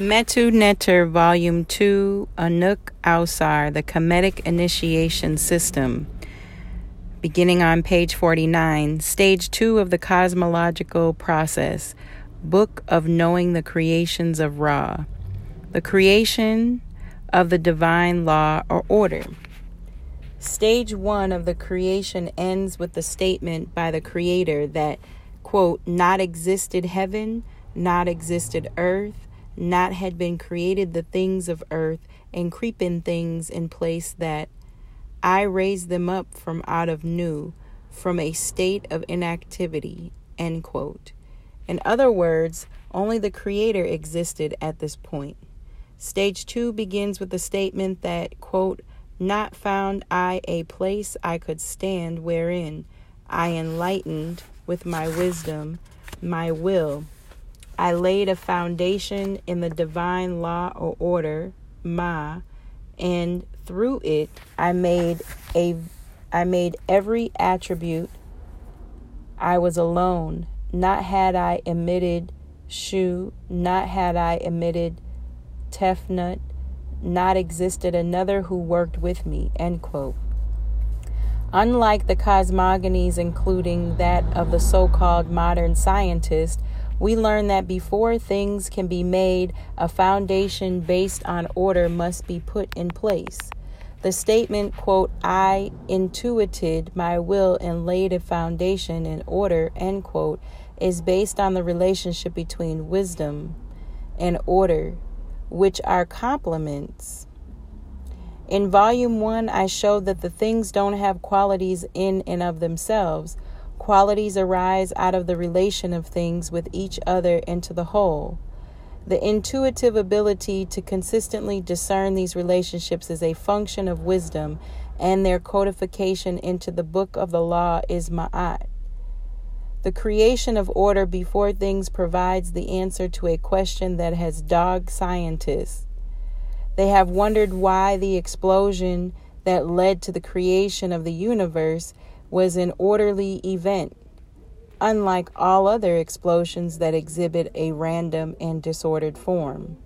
Metu Neter Volume 2 Anuk Ausar, the Kemetic Initiation System. Beginning on page 49, Stage 2 of the Cosmological Process, Book of Knowing the Creations of Ra. The creation of the divine law or order. Stage 1 of the creation ends with the statement by the Creator that, quote, not existed heaven, not existed earth not had been created the things of earth and creeping things in place that I raised them up from out of Nu, from a state of inactivity. End quote. In other words, only the Creator existed at this point. Stage two begins with the statement that, quote, not found I a place I could stand wherein I enlightened with my wisdom, my will, I laid a foundation in the divine law or order, Ma, and through it I made a I made every attribute I was alone, not had I emitted Shu, not had I emitted Tefnut, not existed another who worked with me. End quote. Unlike the cosmogonies, including that of the so called modern scientist, we learn that before things can be made, a foundation based on order must be put in place. The statement, quote, I intuited my will and laid a foundation in order, end quote, is based on the relationship between wisdom and order, which are complements. In volume one, I showed that the things don't have qualities in and of themselves Qualities arise out of the relation of things with each other into the whole. The intuitive ability to consistently discern these relationships is a function of wisdom, and their codification into the book of the law is ma'at. The creation of order before things provides the answer to a question that has dogged scientists. They have wondered why the explosion that led to the creation of the universe was an orderly event, unlike all other explosions that exhibit a random and disordered form.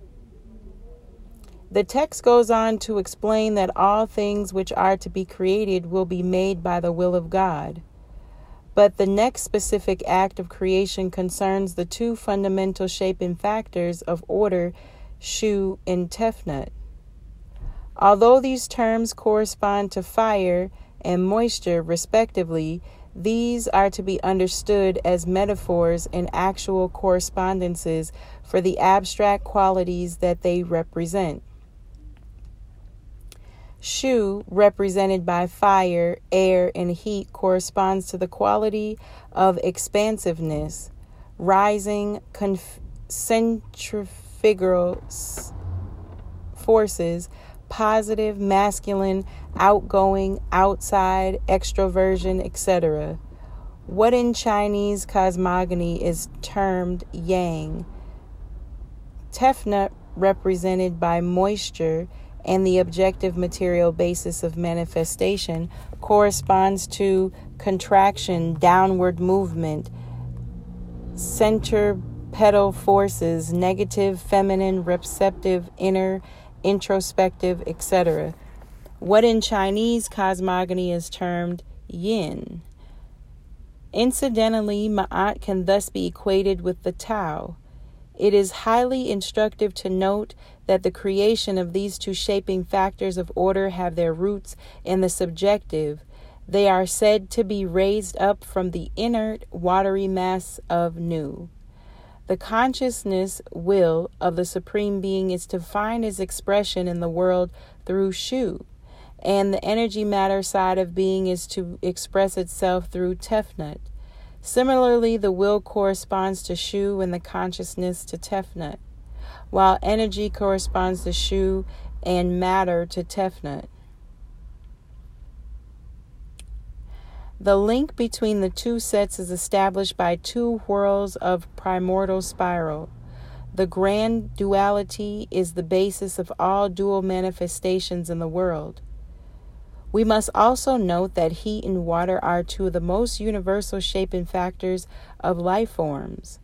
The text goes on to explain that all things which are to be created will be made by the will of God. But the next specific act of creation concerns the two fundamental shaping factors of order, Shu and Tefnut. Although these terms correspond to fire, and moisture, respectively, these are to be understood as metaphors and actual correspondences for the abstract qualities that they represent. Shu, represented by fire, air, and heat, corresponds to the quality of expansiveness, rising conf- centrifugal forces positive, masculine, outgoing, outside, extroversion, etc. What in Chinese cosmogony is termed yang. Tefnut, represented by moisture and the objective material basis of manifestation, corresponds to contraction, downward movement, centripetal forces, negative, feminine, receptive, inner, introspective, etc. What in Chinese cosmogony is termed yin. Incidentally, Ma'at can thus be equated with the Tao. It is highly instructive to note that the creation of these two shaping factors of order have their roots in the subjective. They are said to be raised up from the inert, watery mass of Nu. The consciousness will of the Supreme Being is to find its expression in the world through Shu, and the energy matter side of being is to express itself through Tefnut. Similarly, the will corresponds to Shu and the consciousness to Tefnut, while energy corresponds to Shu and matter to Tefnut. The link between the two sets is established by two whirls of primordial spiral. The grand duality is the basis of all dual manifestations in the world. We must also note that heat and water are two of the most universal shaping factors of life forms.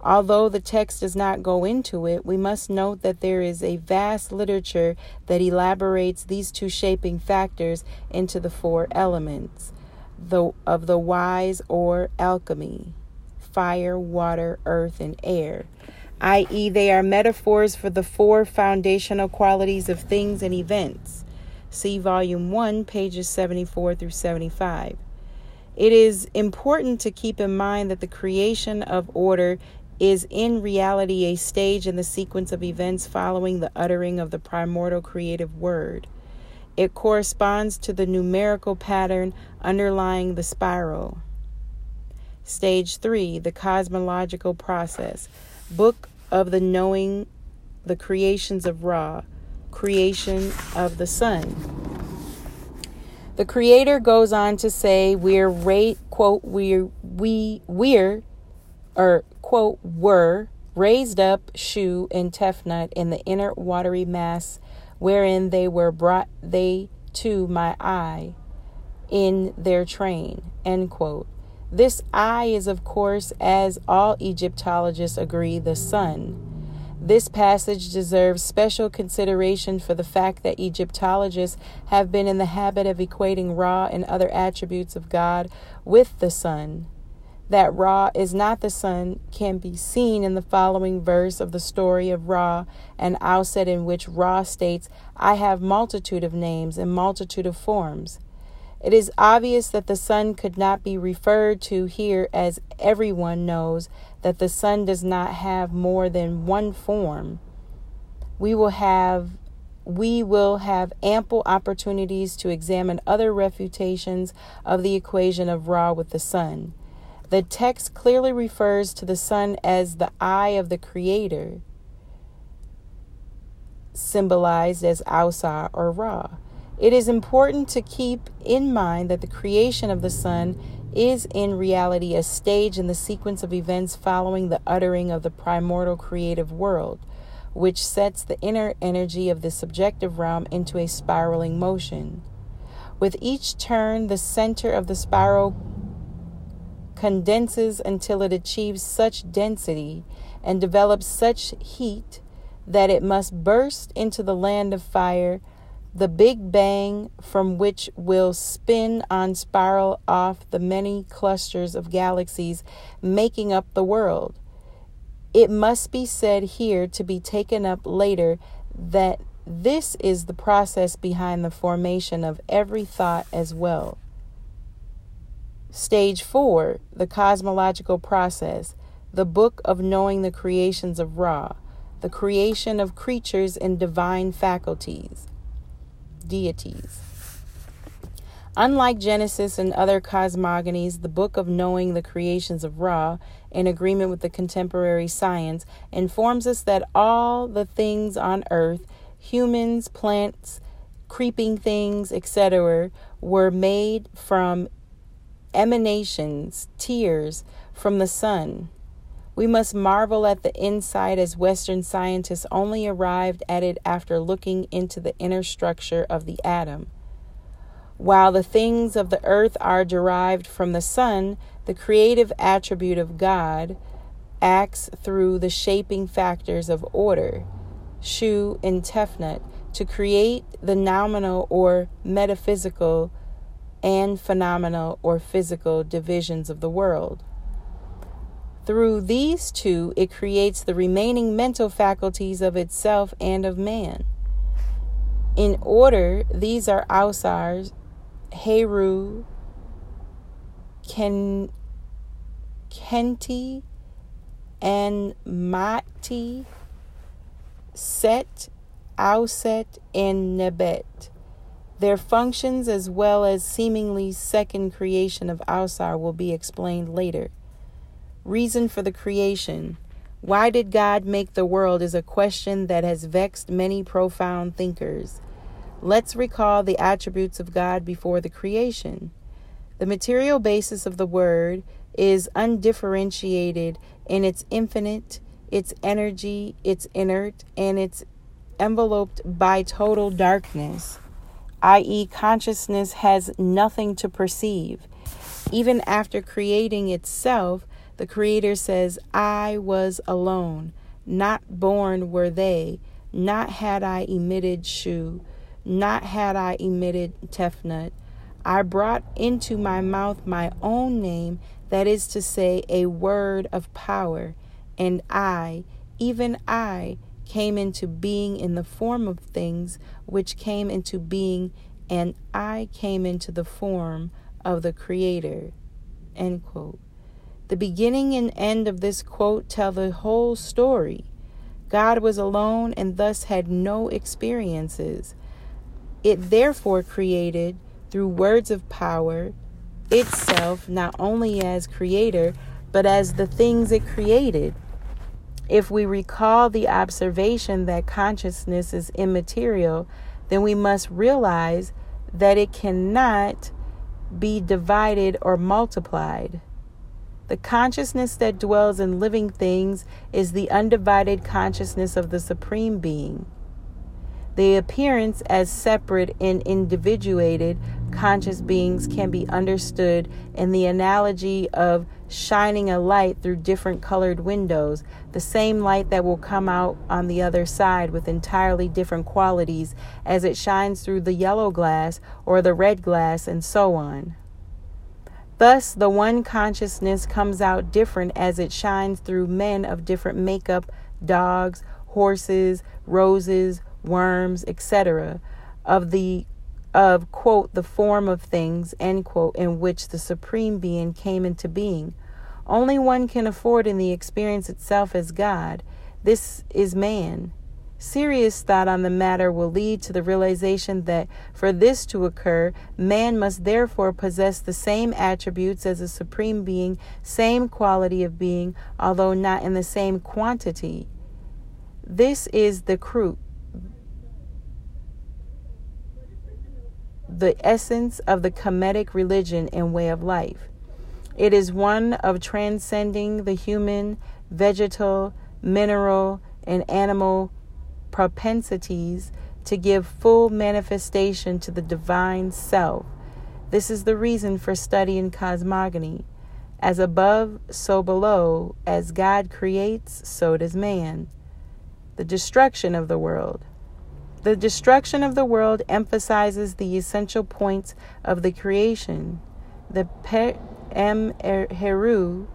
Although the text does not go into it, we must note that there is a vast literature that elaborates these two shaping factors into the four elements the, of the wise or alchemy fire, water, earth, and air, i.e., they are metaphors for the four foundational qualities of things and events. See Volume 1, pages 74 through 75. It is important to keep in mind that the creation of order is in reality a stage in the sequence of events following the uttering of the primordial creative word. It corresponds to the numerical pattern underlying the spiral. Stage 3 The Cosmological Process. Book of the Knowing the Creations of Ra, Creation of the Sun. The creator goes on to say we're ra- quote we're we we're or quote, were raised up Shu and Tefnut in the inner watery mass wherein they were brought they to my eye in their train. End quote. This eye is, of course, as all Egyptologists agree, the sun. This passage deserves special consideration for the fact that Egyptologists have been in the habit of equating Ra and other attributes of God with the sun that Ra is not the sun can be seen in the following verse of the story of Ra and Auset, in which Ra states, I have multitude of names and multitude of forms. It is obvious that the sun could not be referred to here, as everyone knows that the sun does not have more than one form. We will have we will have ample opportunities to examine other refutations of the equation of Ra with the sun. The text clearly refers to the sun as the eye of the Creator, symbolized as Ausar or Ra. It is important to keep in mind that the creation of the sun is in reality a stage in the sequence of events following the uttering of the primordial creative world, which sets the inner energy of the subjective realm into a spiraling motion. With each turn, the center of the spiral condenses until it achieves such density and develops such heat that it must burst into the land of fire, the Big Bang from which will spin on spiral off the many clusters of galaxies making up the world. It must be said here to be taken up later that this is the process behind the formation of every thought as well. Stage four, the cosmological process, the book of knowing the creations of Ra, the creation of creatures and divine faculties, deities. Unlike Genesis and other cosmogonies, the book of knowing the creations of Ra, in agreement with the contemporary science, informs us that all the things on earth, humans, plants, creeping things, etc., were made from emanations, tears from the sun. We must marvel at the insight as Western scientists only arrived at it after looking into the inner structure of the atom. While the things of the earth are derived from the sun, the creative attribute of God acts through the shaping factors of order, Shu and Tefnut, to create the nominal or metaphysical and phenomenal or physical divisions of the world. Through these two, it creates the remaining mental faculties of itself and of man. In order, these are Ausars, Heru, Ken, Kenti, and Mati, Set, Auset, and Nebet. Their functions, as well as seemingly second creation of Ausar, will be explained later. Reason for the creation. Why did God make the world is a question that has vexed many profound thinkers. Let's recall the attributes of God before the creation. The material basis of the Word is undifferentiated in its infinite, its energy, its inert, and it's enveloped by total darkness i.e., consciousness has nothing to perceive. Even after creating itself, The Creator says, I was alone, not born were they, not had I emitted Shu, not had I emitted Tefnut. I brought into my mouth my own name, that is to say, a word of power, and I, even I, came into being in the form of things which came into being, and I came into the form of the Creator. End quote. The beginning and end of this quote tell the whole story. God was alone and thus had no experiences. It therefore created, through words of power, itself not only as creator, but as the things it created. If we recall the observation that consciousness is immaterial, then we must realize that it cannot be divided or multiplied. The consciousness that dwells in living things is the undivided consciousness of the Supreme Being. The appearance as separate and individuated conscious beings can be understood in the analogy of shining a light through different colored windows, the same light that will come out on the other side with entirely different qualities as it shines through the yellow glass or the red glass, and so on. Thus, the one consciousness comes out different as it shines through men of different makeup dogs, horses, roses, worms, etc. of the of quote the form of things end quote in which the supreme being came into being only one can afford in the experience itself as god this is man Serious thought on the matter will lead to the realization that for this to occur, man must therefore possess the same attributes as a supreme being, same quality of being, although not in the same quantity. This is the crude, the essence of the Kemetic religion and way of life. It is one of transcending the human, vegetal, mineral, and animal propensities to give full manifestation to the divine self. This is the reason for studying cosmogony. As above, so below, as God creates, so does man. The destruction of the world. The destruction of the world emphasizes the essential points of the creation. The Per Em Heru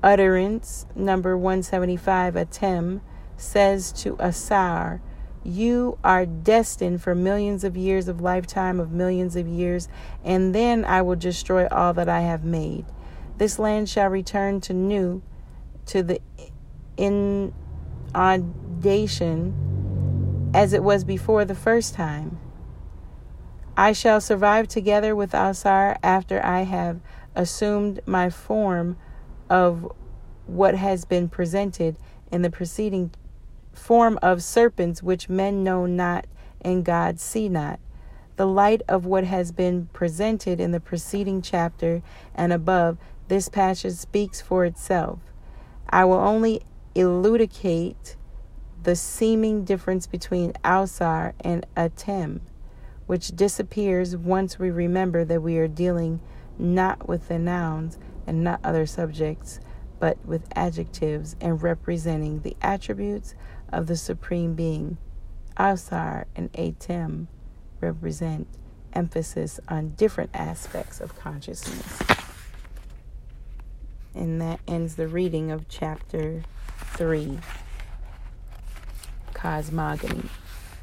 utterance, number 175, Atem, says to Asar, You are destined for millions of years of lifetime of millions of years, and then I will destroy all that I have made. This land shall return to Nu, to the inundation as it was before the first time. I shall survive together with Asar after I have assumed my form of what has been presented in the preceding form of serpents which men know not and God see not. The light of what has been presented in the preceding chapter and above, this passage speaks for itself. I will only elucidate the seeming difference between Ausar and Atem, which disappears once we remember that we are dealing not with the nouns and not other subjects, but with adjectives and representing the attributes of the Supreme Being. Ausar and Atem represent emphasis on different aspects of consciousness. And that ends the reading of chapter 3 Cosmogony.